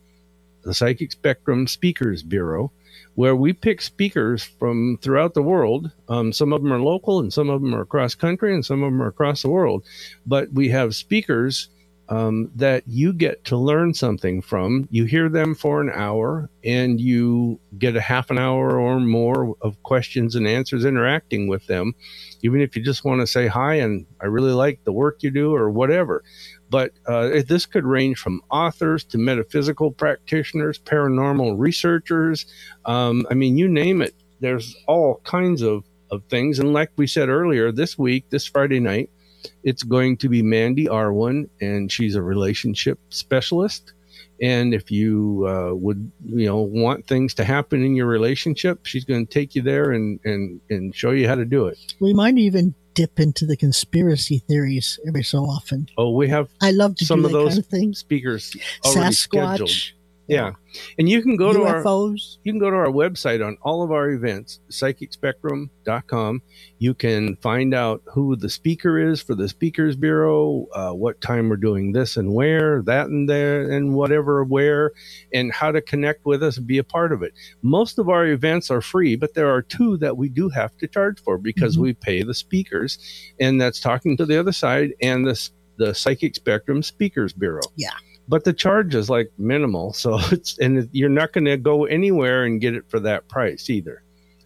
the Psychic Spectrum Speakers Bureau, where we pick speakers from throughout the world. Um, some of them are local and some of them are across country and some of them are across the world. But we have speakers um, that you get to learn something from. You hear them for an hour and you get a half an hour or more of questions and answers interacting with them, even if you just want to say hi and I really like the work you do or whatever. But uh, this could range from authors to metaphysical practitioners, paranormal researchers. Um, I mean, you name it. There's all kinds of, of things. And like we said earlier, this week, this Friday night, it's going to be Mandy Arwen, and she's a relationship specialist. And if you uh, would, you know, want things to happen in your relationship, she's going to take you there and, and, and show you how to do it. We might even dip into the conspiracy theories every so often. Oh, we have I love to some do of those kind of things. speakers already scheduled. Yeah. And you can go to our UFOs. you can go to our website on all of our events, psychicspectrum.com. You can find out who the speaker is for the Speakers Bureau, uh, what time we're doing this and where, that and there, and whatever where, and how to connect with us and be a part of it. Most of our events are free, but there are two that we do have to charge for because Mhm. we pay the speakers, and that's talking to the other side and the, the Psychic Spectrum Speakers Bureau Yeah. But the charge is like minimal so it's and you're not going to go anywhere and get it for that price either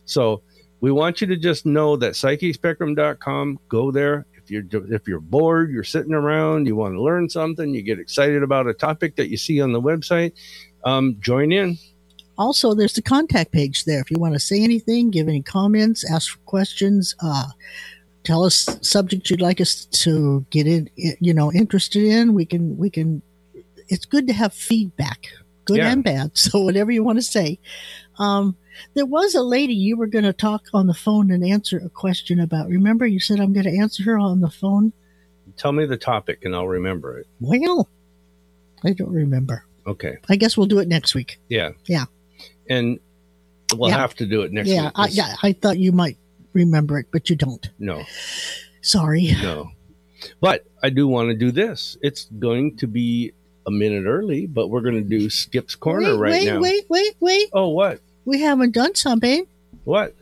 so we want you to just know that psychicspectrum.com go there if you're if you're bored you're sitting around you want to learn something you get excited about a topic that you see on the website um, join in Also, there's the contact page there. If you want to say anything, give any comments, ask for questions, uh, tell us subjects you'd like us to get in, you know, interested in. We can we can it's good to have feedback, good Yeah. and bad. So whatever you want to say. Um, there was a lady you were going to talk on the phone and answer a question about. Remember, you said I'm going to answer her on the phone. Tell me the topic and I'll remember it. Well, I don't remember. Okay. I guess we'll do it next week. Yeah. Yeah. And we'll Yeah. have to do it next yeah, week. I, yeah. I thought you might remember it, but you don't. No, Sorry. no. But I do want to do this. It's going to be a minute early, but we're going to do Skip's Corner wait, right wait, now. wait, wait, wait. Oh, what? We haven't done something. What?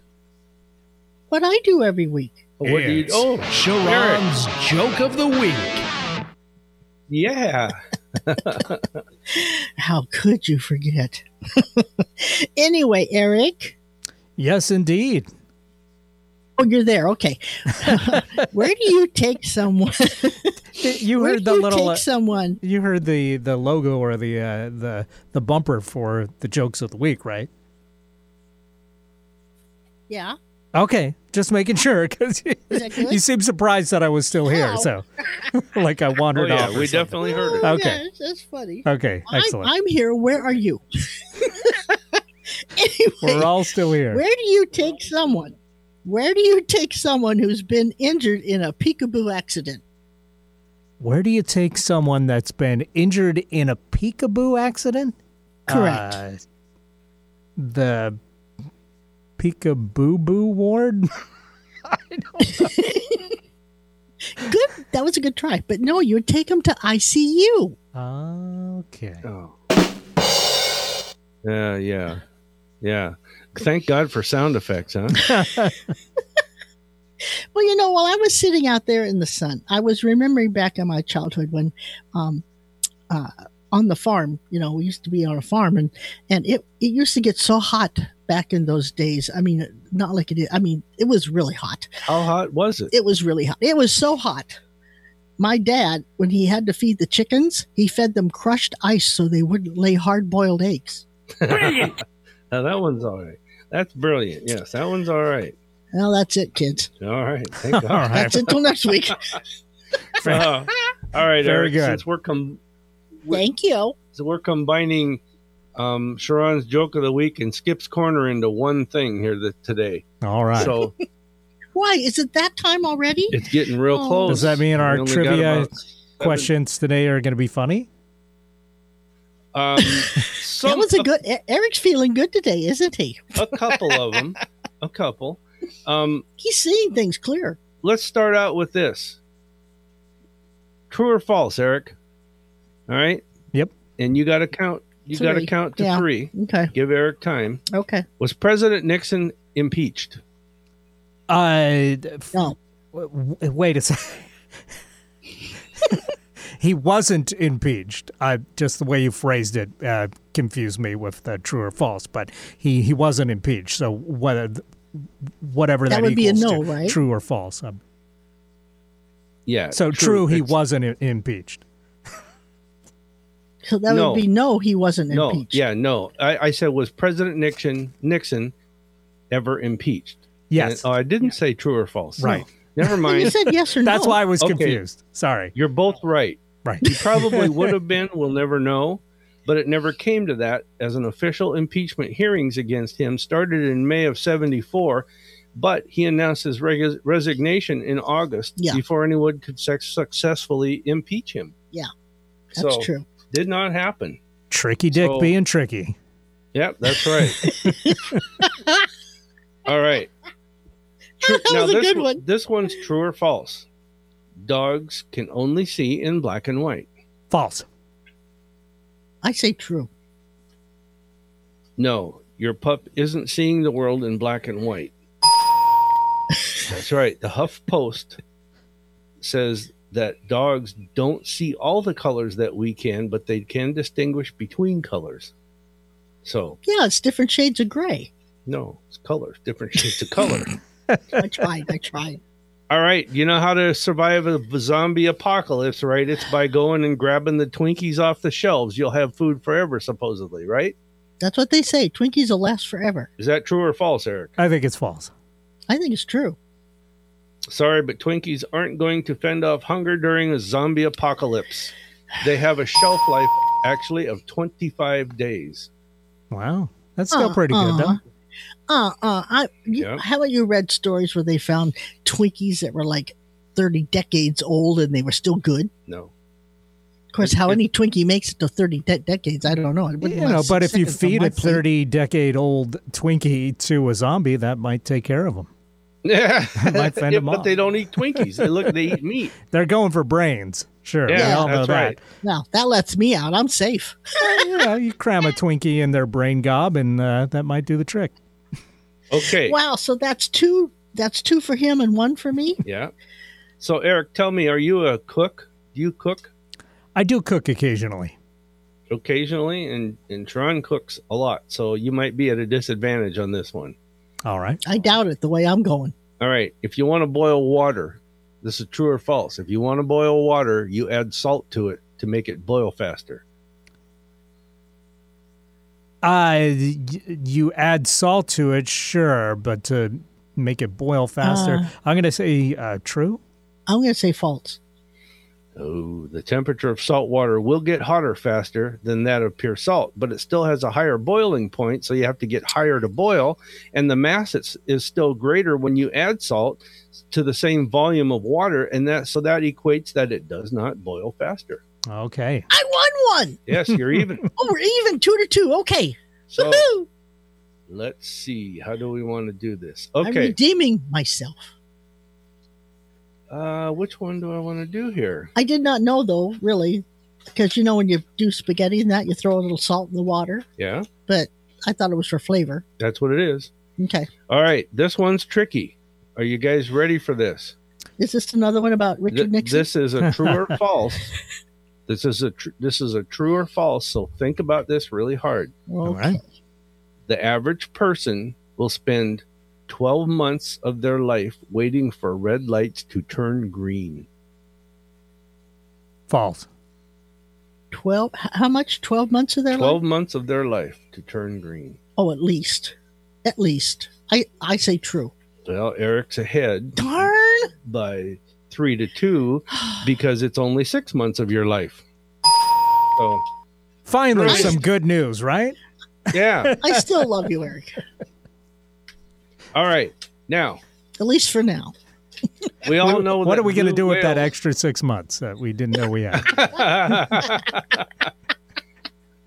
What I do every week. Oh, what do you? Oh, Sha'ron's joke of the week. yeah. How could you forget? anyway, Eric. Yes, indeed. Oh, you're there. Okay. Where do you take someone? You Where heard do the you little. take uh, someone? you heard the the logo or the uh, the the bumper for the jokes of the week, right? Yeah. Okay, just making sure because you, Is that good? you seem surprised that I was still here. So, like I Oh, wandered yeah. off. We something. definitely heard it. Oh, Okay. yes, that's funny. Okay, I'm, excellent. I'm here. Where are you? anyway, We're all still here. where do you take someone? Where do you take someone who's been injured in a peekaboo accident? Where do you take someone that's been injured in a peekaboo accident? Correct. Uh, the peekaboo boo ward. Good. That was a good try. But no, you would take them to ICU. okay. Oh. Yeah, yeah, yeah. Thank God for sound effects, huh? Well, you know, while I was sitting out there in the sun, I was remembering back in my childhood when, um, uh, on the farm, you know, we used to be on a farm and, and it, it used to get so hot back in those days. I mean, not like it is. I mean, it was really hot. How hot was it? It was really hot. It was so hot. My dad, when he had to feed the chickens, he fed them crushed ice so they wouldn't lay hard boiled eggs. now that one's all right. That's brilliant. Yes, that one's all right. Well, that's it, kids. All right. Thank All God. right. That's it till next week. Uh, all right, Very Eric. good. Since we're com- Thank you. so we're combining um, Sha'ron's joke of the week and Skip's corner into one thing here th- today. All right. So Why? Is it that time already? it's getting real Oh. close. Does that mean our We only got trivia about Questions today are going to be funny. Um, that was a good. Eric's feeling good today, isn't he? a couple of them. A couple. Um, He's seeing things clear. let's start out with this. True or false, Eric? All right. Yep. And you got to count. You got to count to Yeah. three. Okay. Give Eric time. Okay. Was President Nixon impeached? Uh, f- No. w- w- wait a second. he wasn't impeached. Uh, just the way you phrased it uh, confused me with the true or false. But he, he wasn't impeached. So whether whatever that, That would be a equals no, to, right? True or false. Um, Yeah. so true, he wasn't i- impeached. So that No. would be no. He wasn't No. impeached. Yeah. No. I, I said was President Nixon Nixon ever impeached? Yes. And- oh, I didn't say true or false. Right. Never mind. You said yes or no. That's why I was Okay. confused. Sorry. You're both right. Right. He probably would have been. We'll never know. But it never came to that, as an official impeachment hearings against him started in May of '74. But he announced his reg- resignation in August Yeah. before anyone could suc successfully impeach him. Yeah, That's so, true. Did not happen. Tricky Dick So- being tricky. Yep, that's right. All right. True- That was a good one- one. This one's true or false. Dogs can only see in black and white. False. I say true. No, your pup isn't seeing the world in black and white. That's right. The Huff Post says that dogs don't see all the colors that we can, but they can distinguish between colors. So, Yeah, it's different shades of gray. no, it's colors, different shades of color. I tried. I tried. All right, you know how to survive a zombie apocalypse, right? It's by going and grabbing the Twinkies off the shelves. You'll have food forever, supposedly, right? That's what they say. Twinkies will last forever. Is that true or false, Eric? I think it's false. I think it's true. Sorry, but Twinkies aren't going to fend off hunger during a zombie apocalypse. They have a shelf life actually of 25 days. Wow. That's still Uh, pretty good, though. Uh, Uh, I, you, Yeah. haven't you read stories where they found Twinkies that were like 30 decades old and they were still good? No. Of course, how any Twinkie makes it to 30 de- decades, I don't know. It You know, but if you feed a plate. 30 decade old Twinkie to a zombie, that might take care of them. Yeah, Might fend Yeah, but off. they don't eat Twinkies. They look, they eat meat. They're going for brains. Sure. Yeah, we all know that's that. right. Now, that lets me out. I'm safe. you know, you cram a Twinkie in their brain gob, and uh, that might do the trick. Okay. Wow, so that's two. That's two for him and one for me. Yeah. So Eric, tell me, are you a cook? Do you cook I do cook occasionally. occasionally? And and Tron cooks a lot, so you might be at a disadvantage on this one. All right. I doubt it the way I'm going. All right. If you want to boil water, this is true or false. If you want to boil water, you add salt to it to make it boil faster. Uh, you add salt to it, sure, but to make it boil faster, Uh. I'm going to say uh, true. I'm going to say false. Oh, the temperature of salt water will get hotter faster than that of pure salt, but it still has a higher boiling point, so you have to get higher to boil, and the mass is, is still greater when you add salt to the same volume of water, and that so that equates that it does not boil faster. Okay. I won one. Yes, you're even. Oh, we're even two to two. Okay. So Woohoo! let's see. How do we want to do this? Okay. I'm Okay. redeeming myself. Uh, which one do I want to do here? I did not know though, really, because you know when you do spaghetti and that, you throw a little salt in the water. Yeah, But I thought it was for flavor. that's what it is. Okay. All right, this one's tricky. Are you guys ready for this? Is this another one about Th- Richard Nixon? This is a true or false. This is a tr- this is a true or false. So think about this really hard. All okay. right. The average person will spend 12 months of their life waiting for red lights to turn green. False. Twelve. How much? Twelve months of their 12 life? months of their life to turn green. Oh, at least. At least. I I say true. Well, Eric's ahead Darn. by three to two because it's only six months of your life. So, Finally, Right. some good news, right? yeah. I still love you, Eric. All right. Now, At least for now. we all know what that are we going to do with that extra six months that we didn't know we had?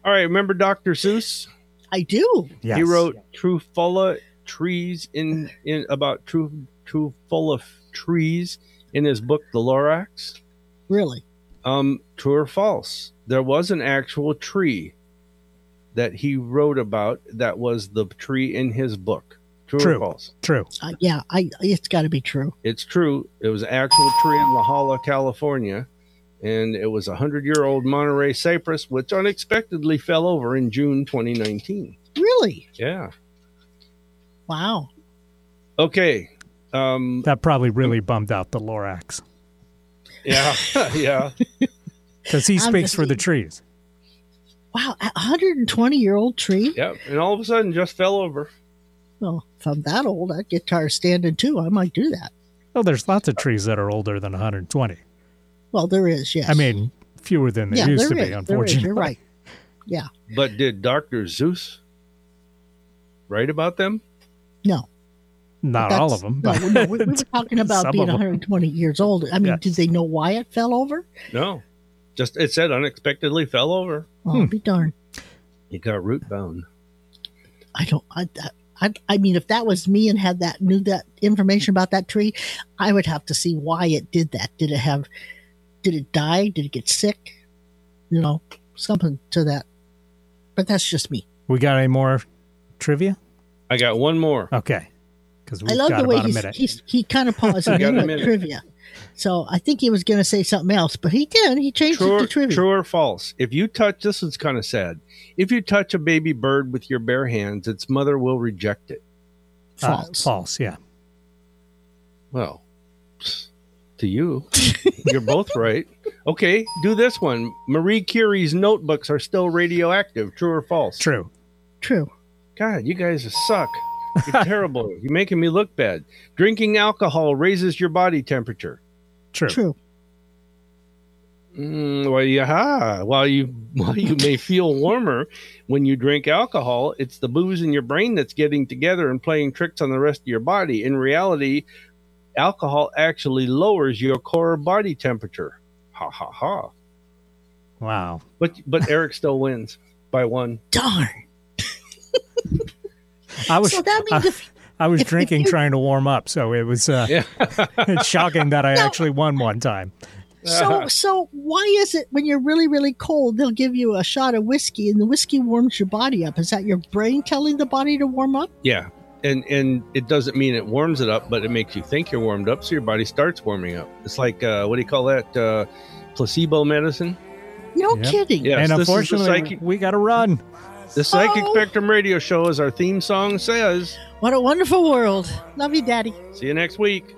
All right, remember Dr. Seuss? I do. Yes. He wrote Truffula trees in in about true Truffula trees in his book The Lorax. Really. Um, true or false? There was an actual tree that he wrote about that was the tree in his book. True, True. or false? True. Uh, yeah. I. It's got to be true. It's true. It was an actual tree in La Jolla, California, and it was a hundred-year-old Monterey cypress, which unexpectedly fell over in June 2019. Really. Yeah. Wow. Okay. Um, That probably really bummed out the Lorax yeah. yeah. because he speaks for the trees. Wow. A 120 year old tree. Yep. And all of a sudden, just fell over. Well, if I'm that old, I'd get tired standing too. I might do that. Oh, there's lots of trees that are older than 120. Well, there is. Yes. I mean, fewer than there yeah, used there to is, be, there is, unfortunately. You're right. Yeah. But did Dr. Seuss write about them? No. Not all of them. No, but no, we, we were talking about being 120 years old. I mean, Yes. did they know why it fell over? No. Just it said unexpectedly fell over. Oh, Hmm. be darned. It got root bone. I don't. I, I. I mean, if that was me and had that knew that information about that tree, I would have to see why it did that. Did it have? Did it die? Did it get sick? You know, something to that. But that's just me. We got any more trivia? I got one more. Okay. Because we've I love got the way about a he's, minute. he's he kind of paused and Got then a trivia. So I think he was going to say something else, but he did. He changed True it to trivia. true or false? If you touch this is kind of sad. If you touch a baby bird with your bare hands, its mother will reject it. Uh, False. false, yeah. Well, to you, you're both right. Okay, do this one. Marie Curie's notebooks are still radioactive. True or false? True. True. God, you guys suck. You're terrible. You're making me look bad. Drinking alcohol raises your body temperature. True. True. Mm, well, yeah. While you while you may feel warmer when you drink alcohol, it's the booze in your brain that's getting together and playing tricks on the rest of your body. In reality, alcohol actually lowers your core body temperature. Ha ha ha. Wow. But but Eric still wins by one. Darn. I was So that I, means if, I was if- if drinking you- trying to warm up, so it was uh, Yeah. it's shocking that I No. actually won one time. so so why is it when you're really really cold they'll give you a shot of whiskey and the whiskey warms your body up? Is that your brain telling the body to warm up? Yeah. And and it doesn't mean it warms it up, but it makes you think you're warmed up, so your body starts warming up. It's like uh, what do you call that? Uh, placebo medicine. No Yep. kidding. Yes, and this is the unfortunately, psychic- we got to run. The Psychic oh. Spectrum Radio Show, as our theme song says. What a wonderful world. Love you, Daddy. See you next week.